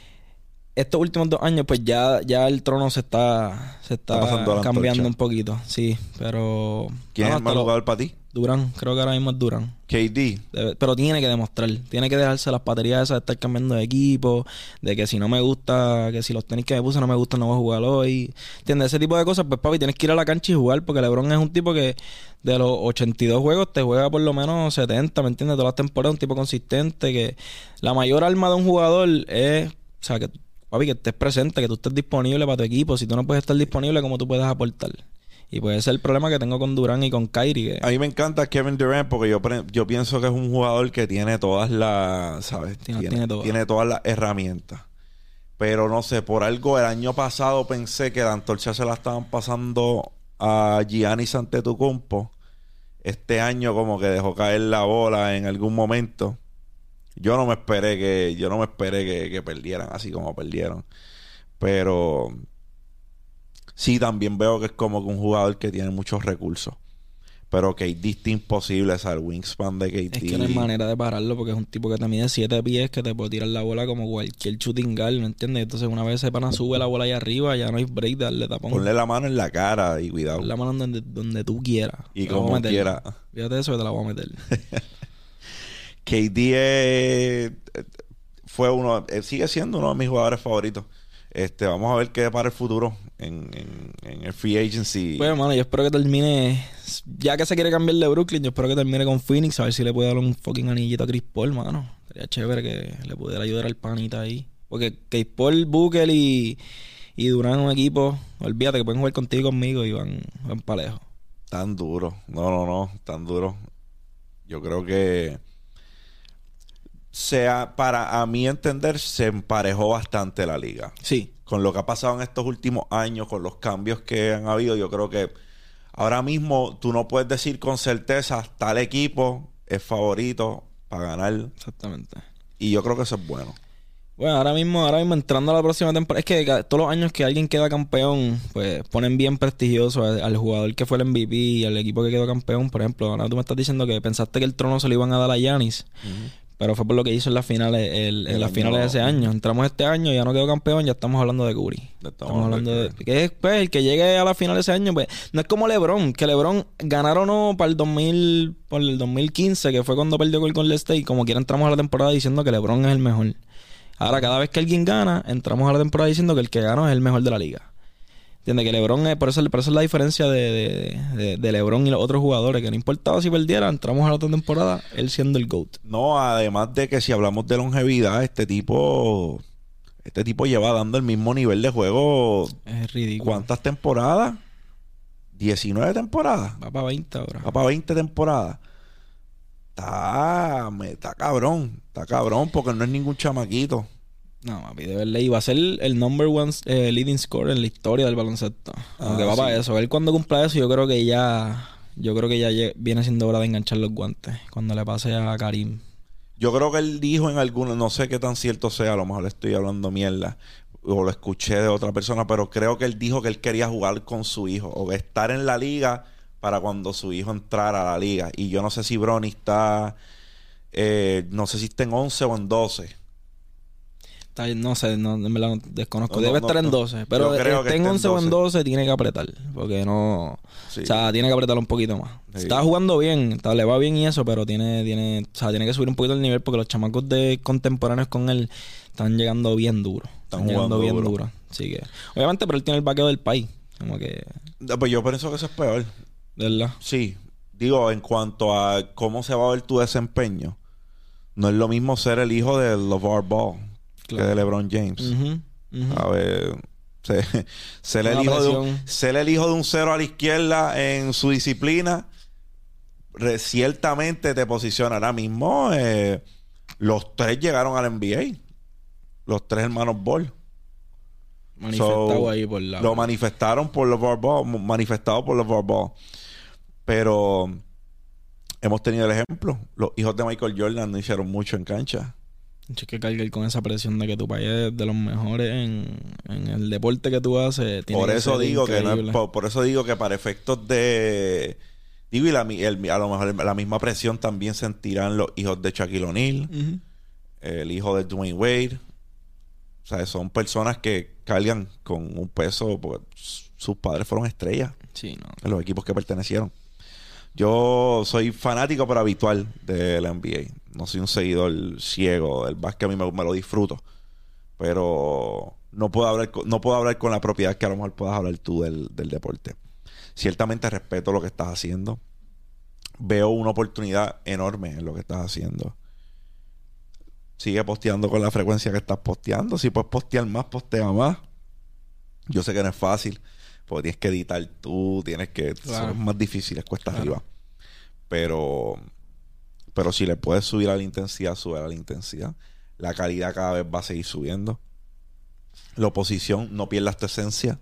Speaker 2: Estos últimos dos años, pues ya, ya el trono se está, se está, cambiando un poquito. Sí, pero.
Speaker 1: ¿Quién es el
Speaker 2: lo-
Speaker 1: jugador para ti?
Speaker 2: Durán, creo que ahora mismo es Durán.
Speaker 1: KD.
Speaker 2: Debe- pero tiene que demostrar, tiene que dejarse las baterías esas de estar cambiando de equipo, de que si no me gusta, que si los tenis que me puse no me gustan, no voy a jugar hoy. ¿Entiendes? Ese tipo de cosas, pues papi, tienes que ir a la cancha y jugar, porque LeBron es un tipo que de los 82 juegos te juega por lo menos 70, ¿me entiendes? Todas las temporadas, un tipo consistente, que la mayor arma de un jugador es, o sea, que papi, que estés presente, que tú estés disponible para tu equipo. Si tú no puedes estar disponible, ¿cómo tú puedes aportar? Y ese es el problema que tengo con Durán y con Kyrie. Que
Speaker 1: A mí me encanta Kevin Durant porque yo, pienso que es un jugador que tiene todas las, ¿sabes?
Speaker 2: Tiene- tiene
Speaker 1: tiene todas las herramientas. Pero no sé, por algo el año pasado pensé que la antorcha se la estaban pasando a Giannis Antetokounmpo. Este año como que dejó caer la bola en algún momento. Yo no me esperé que yo no me esperé que, que perdieran así como perdieron. Pero sí también veo que es como que un jugador que tiene muchos recursos. Pero KD está imposible, o sea, el wingspan de KD.
Speaker 2: Es que no hay manera de pararlo porque es un tipo que te mide 7 pies que te puede tirar la bola como cualquier shooting guard, ¿me entiendes? Entonces una vez ese pana sube la bola ahí arriba, ya no hay break darle tapón.
Speaker 1: Ponle la mano en la cara y cuidado.
Speaker 2: Pon la mano donde, donde tú quieras.
Speaker 1: Y como
Speaker 2: meter.
Speaker 1: quiera.
Speaker 2: Fíjate eso que te la voy a meter.
Speaker 1: KD es- fue uno, eh, sigue siendo uno de mis jugadores favoritos. Este, vamos a ver qué para el futuro en, en- en el free agency.
Speaker 2: pues hermano, yo espero que termine, ya que se quiere cambiar de Brooklyn, yo espero que termine con Phoenix, a ver si le puede dar un fucking anillito a Chris Paul, mano. Sería chévere que le pudiera ayudar al panita ahí. Porque Chris Paul, Booker y, y Durán un equipo, olvídate que pueden jugar contigo y conmigo y van, van para lejos.
Speaker 1: Tan duro. No, no, no. Tan duro. Yo creo que sea, para a mi entender, se emparejó bastante la liga.
Speaker 2: Sí,
Speaker 1: Con lo que ha pasado en estos últimos años, con los cambios que han habido, yo creo que ahora mismo tú no puedes decir con certeza tal equipo es favorito para ganar.
Speaker 2: exactamente.
Speaker 1: Y yo creo que eso es bueno.
Speaker 2: Bueno, ahora mismo, ahora mismo entrando a la próxima temporada, es que todos los años que alguien queda campeón, pues ponen bien prestigioso al, al jugador que fue el MVP y al equipo que quedó campeón. Por ejemplo, ahora tú me estás diciendo que pensaste que el trono se lo iban a dar a Yanis, pero fue por lo que hizo en las finales, el- en las finales de ese año. Entramos este año, ya no quedó campeón, ya estamos hablando de Curry.
Speaker 1: Ya
Speaker 2: Estamos hablando de que es, pues, el que llegue a la final de ese año, pues no es como LeBron, que LeBron ganaron o no para el 2000, por el 2015, que fue cuando perdió con el State, como quiera entramos a la temporada diciendo que LeBron es el mejor. Ahora cada vez que alguien gana, entramos a la temporada diciendo que el que gana es el mejor de la liga. Entiende que LeBron es, por eso, por eso es la diferencia de, de, de- de LeBron y los otros jugadores, que no importaba si perdiera, entramos a la otra temporada, él siendo el GOAT.
Speaker 1: No, además de que si hablamos de longevidad, este tipo, este tipo lleva dando el mismo nivel de juego.
Speaker 2: Es ridículo.
Speaker 1: ¿Cuántas temporadas? 19 temporadas.
Speaker 2: Va para 20 ahora.
Speaker 1: Va para 20 temporadas. Está, me- está cabrón. Está cabrón porque no es ningún chamaquito.
Speaker 2: No, papi, de verdad. Y va a ser el number one eh, leading scorer en la historia del baloncesto. Aunque
Speaker 1: Ah,
Speaker 2: va
Speaker 1: sí.
Speaker 2: para eso. Él cuando cumpla eso, yo creo que ya... Yo creo que ya viene siendo hora de enganchar los guantes. Cuando le pase a Karim.
Speaker 1: Yo creo que él dijo en algunos, no sé qué tan cierto sea, a lo mejor le estoy hablando mierda, o lo escuché de otra persona, pero creo que él dijo que él quería jugar con su hijo, o estar en la liga para cuando su hijo entrara a la liga. Y yo no sé si Bronny está, eh, no sé si está en 11 o en 12.
Speaker 2: No sé, no, verdad no- desconozco.
Speaker 1: No, no,
Speaker 2: Debe estar en
Speaker 1: no.
Speaker 2: 12. Pero
Speaker 1: creo
Speaker 2: esté
Speaker 1: que
Speaker 2: en 11 o en
Speaker 1: 12.
Speaker 2: 12, tiene que apretar. Porque no...
Speaker 1: Sí.
Speaker 2: O sea, tiene que apretar un poquito más.
Speaker 1: Sí.
Speaker 2: Está jugando bien, está- le va bien y eso, pero tiene, tiene, o sea, tiene que subir un poquito el nivel porque los chamacos de contemporáneos con él están llegando bien duro. Están,
Speaker 1: jugando
Speaker 2: bien
Speaker 1: duro.
Speaker 2: duro. Así que, obviamente, pero él tiene el vaqueo del país. Como que,
Speaker 1: Pues yo pienso que eso es peor.
Speaker 2: de verdad.
Speaker 1: Sí, digo, en cuanto a cómo se va a ver tu desempeño, no es lo mismo ser el hijo de LeVar Ball
Speaker 2: Claro.
Speaker 1: que de LeBron James. A ver, se- ser, el
Speaker 2: Una
Speaker 1: hijo de un, el hijo de un cero a la izquierda en su disciplina, re- ciertamente te posiciona. Ahora mismo, eh, los tres llegaron al NBA. Los tres hermanos Ball.
Speaker 2: Manifestado
Speaker 1: So,
Speaker 2: ahí por la.
Speaker 1: Lo manifestaron por los Ball, manifestado por los Ball. Pero hemos tenido el ejemplo. Los hijos de Michael Jordan no hicieron mucho en cancha.
Speaker 2: Tienes que cargar con esa presión de que tu país es de los mejores en, en el deporte que tú haces. Tiene
Speaker 1: por eso digo que no es, por, por eso digo que para efectos de digo y la, el- a lo mejor la misma presión también sentirán los hijos de Shaquille O'Neal, el hijo de Dwayne Wade. O sea, son personas que cargan con un peso porque sus padres fueron estrellas
Speaker 2: Sí, no.
Speaker 1: en los equipos que pertenecieron. Yo soy fanático pero habitual del NBA. No soy un seguidor ciego del básquet, a mí me, lo disfruto. Pero no puedo hablar con, no puedo hablar con la propiedad que a lo mejor puedas hablar tú del, del deporte. Ciertamente respeto lo que estás haciendo. Veo una oportunidad enorme en lo que estás haciendo. Sigue posteando con la frecuencia que estás posteando. Si puedes postear más, postea más. Yo sé que no es fácil. Porque tienes que editar tú, tienes que...
Speaker 2: Claro.
Speaker 1: Son más difíciles, cuesta
Speaker 2: Claro.
Speaker 1: arriba. Pero... Pero si le puedes subir a la intensidad, sube a la intensidad. La calidad cada vez va a seguir subiendo. La oposición, no pierdas tu esencia.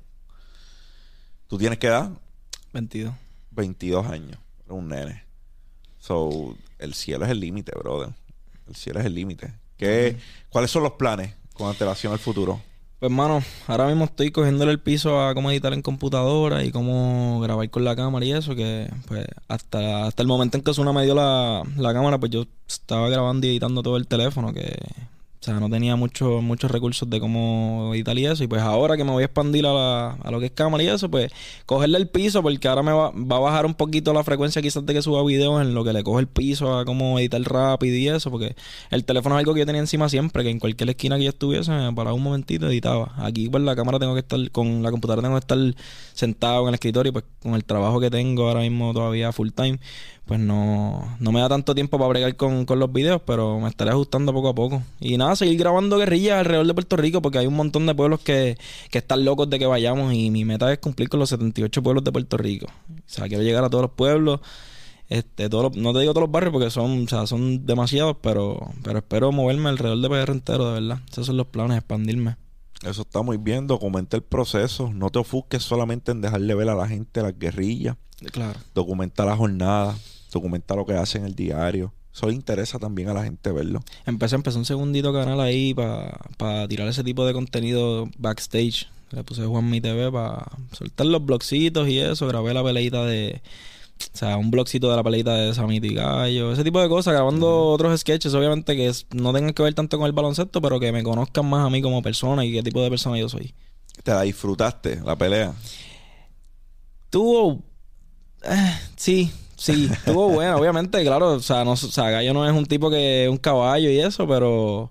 Speaker 1: Tú tienes que dar
Speaker 2: 22.
Speaker 1: 22 años. Un nene. So, el cielo es el límite, brother. El cielo es el límite. ¿Qué, ¿Cuáles son los planes con antelación al futuro?
Speaker 2: Pues, mano, ahora mismo estoy cogiéndole el piso a cómo editar en computadora y cómo grabar con la cámara y eso, que pues hasta, hasta el momento en que Zuna me dio la, la cámara, pues yo estaba grabando y editando todo el teléfono, que o sea, no tenía mucho, muchos recursos de cómo editar y eso. Y pues ahora que me voy a expandir a, la- a lo que es cámara y eso, pues cogerle el piso, porque ahora me va, va a bajar un poquito la frecuencia quizás de que suba videos en lo que le coge el piso a cómo editar rápido y eso, porque el teléfono es algo que yo tenía encima siempre, que en cualquier esquina que yo estuviese, me paraba un momentito editaba. Aquí por la cámara tengo que estar, con la computadora tengo que estar sentado en el escritorio pues con el trabajo que tengo ahora mismo todavía full time, pues no, no me da tanto tiempo para bregar con, con los videos, pero me estaré ajustando poco a poco. Y nada, seguir grabando guerrillas alrededor de Puerto Rico, porque hay un montón de pueblos que, que están locos de que vayamos y mi meta es cumplir con los 78 pueblos de Puerto Rico. O sea, quiero llegar a todos los pueblos. Este, todos los- no te digo todos los barrios porque son, o sea, son demasiados, pero, pero espero moverme alrededor de PR entero, de verdad. Esos son los planes, expandirme.
Speaker 1: Eso está muy bien. Documenta el proceso. No te ofusques solamente en dejarle ver a la gente las guerrillas.
Speaker 2: Claro.
Speaker 1: Documenta la jornada. Documenta lo que hacen en el diario. Eso le interesa también a la gente verlo.
Speaker 2: Empecé, empecé un segundito canal ahí para tirar ese tipo de contenido backstage. Le puse Juan Mi TV para soltar los blogcitos y eso. Grabé la peleita de. O sea, un blogcito de la peleita de Samito y Gallo. Ese tipo de cosas. Grabando otros sketches, obviamente, que es- no tengan que ver tanto con el baloncesto, pero que me conozcan más a mí como persona y qué tipo de persona yo soy.
Speaker 1: ¿Te la disfrutaste, la pelea?
Speaker 2: Tuvo. eh, sí, sí, estuvo buena, obviamente, claro. O sea, no, o sea, Gallo no es un tipo que es un caballo y eso, pero.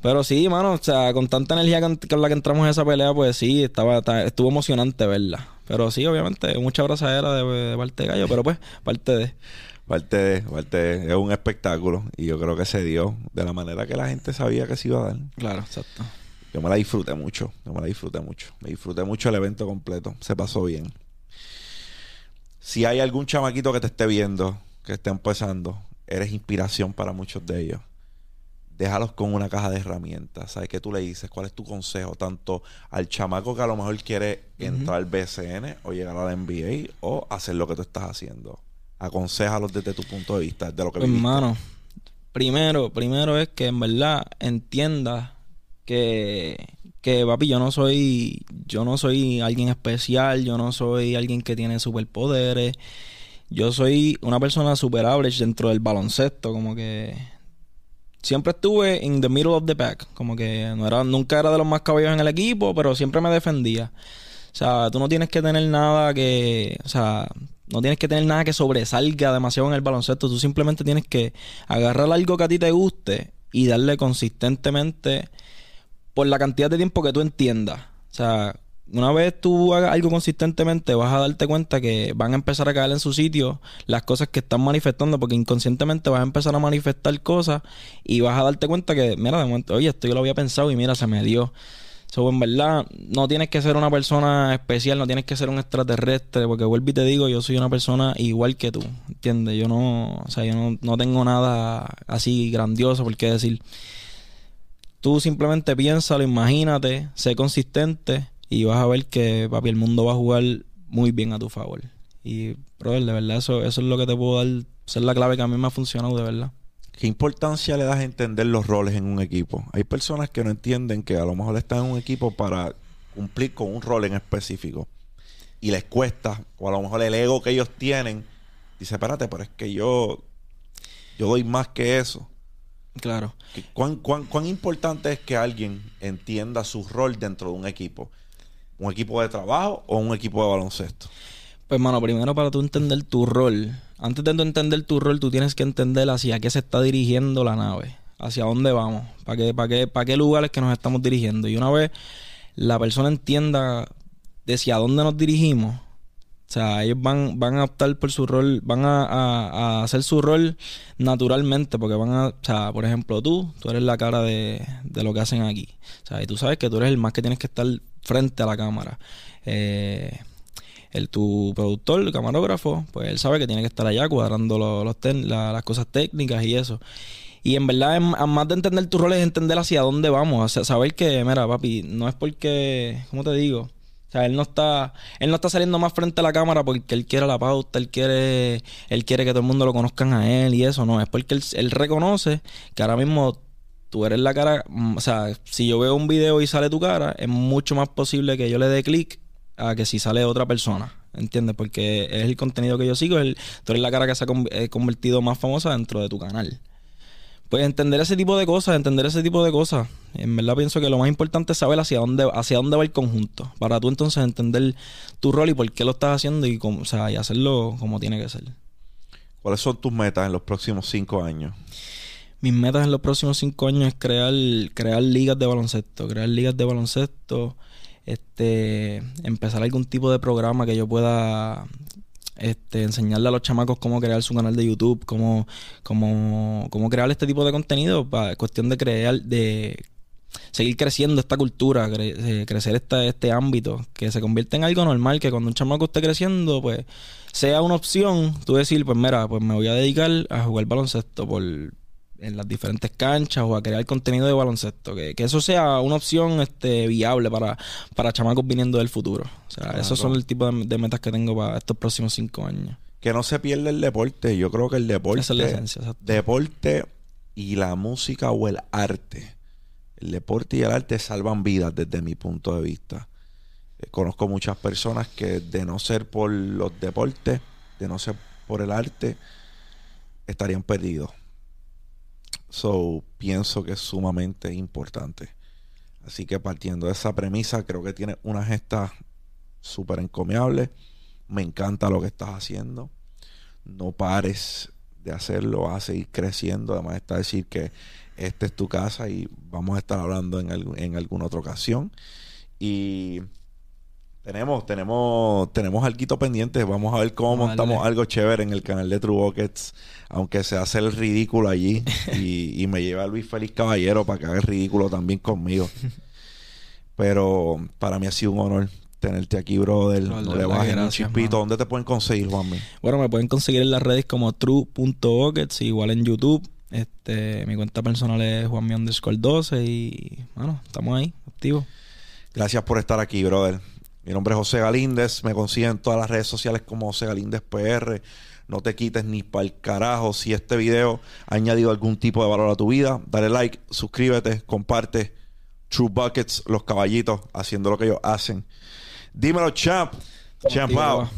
Speaker 2: Pero sí, mano, o sea, con tanta energía con, con la que entramos en esa pelea, pues sí, estaba, ta- estuvo emocionante verla. Pero sí, obviamente, mucha abrazadera de, de parte de Gallo, pero pues, parte de.
Speaker 1: Parte de, parte de- es un espectáculo y yo creo que se dio de la manera que la gente sabía que se iba a dar.
Speaker 2: Claro, exacto.
Speaker 1: Yo me la disfruté mucho, yo me la disfruté mucho. Me disfruté mucho el evento completo, se pasó bien. Si hay algún chamaquito que te esté viendo, que esté empezando, eres inspiración para muchos de ellos. déjalos con una caja de herramientas. ¿Sabes qué tú le dices? ¿Cuál es tu consejo? Tanto al chamaco que a lo mejor quiere entrar al BCN o llegar a la NBA o hacer lo que tú estás haciendo. Aconsejalos desde tu punto de vista, de lo que
Speaker 2: Pues, hermano, primero, primero es que en verdad entiendas que, que papi, yo no soy, yo no soy alguien especial, yo no soy alguien que tiene superpoderes. Yo soy una persona super average dentro del baloncesto, como que siempre estuve in the middle of the pack, como que no era, nunca era de los más caballos en el equipo, pero siempre me defendía. O sea, tú no tienes que tener nada que, o sea, no tienes que tener nada que sobresalga demasiado en el baloncesto. Tú simplemente tienes que agarrar algo que a ti te guste y darle consistentemente por la cantidad de tiempo que tú entiendas. O sea, una vez tú hagas algo consistentemente, vas a darte cuenta que van a empezar a caer en su sitio las cosas que están manifestando, porque inconscientemente vas a empezar a manifestar cosas y vas a darte cuenta que, mira, de momento, oye, esto yo lo había pensado y mira, se me dio. So, en verdad, no tienes que ser una persona especial, no tienes que ser un extraterrestre, porque vuelvo y te digo, yo soy una persona igual que tú, ¿entiendes? Yo no, o sea, yo no, no tengo nada así grandioso por qué decir. Tú simplemente piénsalo, imagínate, sé consistente y vas a ver que, papi, el mundo va a jugar muy bien a tu favor. Y, brother, de verdad, eso, eso es lo que te puedo dar, esa es la clave que a mí me ha funcionado, de verdad.
Speaker 1: ¿Qué importancia le das a entender los roles en un equipo? Hay personas que no entienden que a lo mejor están en un equipo para cumplir con un rol en específico y les cuesta, o a lo mejor el ego que ellos tienen dice, espérate, pero es que yo, yo doy más que eso.
Speaker 2: Claro.
Speaker 1: ¿Qué- ¿Cuán, cuán, cuán importante es que alguien entienda su rol dentro de un equipo? ¿Un equipo de trabajo o un equipo de baloncesto?
Speaker 2: Pues, mano, primero para tú entender tu rol. Antes de entender tu rol, tú tienes que entender hacia qué se está dirigiendo la nave. Hacia dónde vamos. Para qué, para qué, para qué lugares que nos estamos dirigiendo. Y una vez la persona entienda de hacia dónde nos dirigimos, o sea, ellos van, van a optar por su rol, van a, a- a hacer su rol naturalmente, porque van a, o sea, por ejemplo, tú, tú eres la cara de, de lo que hacen aquí. O sea, y tú sabes que tú eres el más que tienes que estar frente a la cámara. Eh, el tu productor, el camarógrafo, pues él sabe que tiene que estar allá cuadrando lo- los las cosas técnicas y eso. Y en verdad, más de entender tu rol es entender hacia dónde vamos. O sea, saber que, mira, papi, no es porque, ¿cómo te digo? O sea, él no está, él no está saliendo más frente a la cámara porque él quiere la pauta, él quiere, él quiere que todo el mundo lo conozcan a él y eso, no, es porque él, reconoce que ahora mismo tú eres la cara, mm, o sea, si yo veo un video y sale tu cara, es mucho más posible que yo le dé clic a que si sale otra persona, ¿entiendes? Porque es el contenido que yo sigo, el- tú eres la cara que se ha eh, convertido más famosa dentro de tu canal. Pues entender ese tipo de cosas, entender ese tipo de cosas. En verdad pienso que lo más importante es saber hacia dónde, hacia dónde va el conjunto. Para tú entonces entender tu rol y por qué lo estás haciendo y, cómo, o sea, y hacerlo como tiene que ser.
Speaker 1: ¿Cuáles son tus metas en los próximos cinco años?
Speaker 2: Mis metas en los próximos cinco años es crear, crear ligas de baloncesto, crear ligas de baloncesto, este, empezar algún tipo de programa que yo pueda este, enseñarle a los chamacos cómo crear su canal de YouTube, cómo, cómo, cómo crear este tipo de contenido, para cuestión de crear, de seguir creciendo esta cultura, eh, crecer esta, este ámbito, que se convierte en algo normal, que cuando un chamaco esté creciendo, pues sea una opción, tú decir, pues mira, pues me voy a dedicar a jugar baloncesto por en las diferentes canchas o a crear contenido de baloncesto, que, que eso sea una opción este viable para, para chamacos viniendo del futuro. O sea,
Speaker 1: Claro.
Speaker 2: esos son el tipo de, de metas que tengo para estos próximos cinco años.
Speaker 1: Que no se pierda el deporte. Yo creo que el deporte.
Speaker 2: Esa es la esencia, exacto.
Speaker 1: Deporte y la música o el arte. El deporte y el arte salvan vidas desde mi punto de vista. Eh, conozco muchas personas que de no ser por los deportes, de no ser por el arte, estarían perdidos. So, pienso que es sumamente importante. Así que partiendo de esa premisa, creo que tiene una gesta súper encomiable. Me encanta lo que estás haciendo. No pares de hacerlo, vas a seguir creciendo. Además está decir que esta es tu casa y vamos a estar hablando en, en alguna otra ocasión. Y tenemos, tenemos, tenemos algo pendiente. Vamos a ver cómo montamos algo chévere en el canal de True Buckets. Aunque se hace el ridículo allí. y, y me lleva Luis Félix Caballero para que haga el ridículo también conmigo. Pero para mí ha sido un honor tenerte aquí, brother.
Speaker 2: No,
Speaker 1: le bajes un
Speaker 2: gracias,
Speaker 1: chispito.
Speaker 2: mano.
Speaker 1: ¿Dónde te pueden conseguir, Juanmi?
Speaker 2: Bueno, me pueden conseguir en las redes como true.buckets, igual en YouTube. Este, mi cuenta personal es Juanmi underscore 12 y bueno, estamos ahí, activos.
Speaker 1: Gracias por estar aquí, brother. Mi nombre es José Galíndez. Me consiguen en todas las redes sociales como José Galíndez PR. No te quites ni para el carajo. Si este video ha añadido algún tipo de valor a tu vida, dale like, suscríbete, comparte. True Buckets, los caballitos, haciendo lo que ellos hacen. Dímelo, champ. Champ out.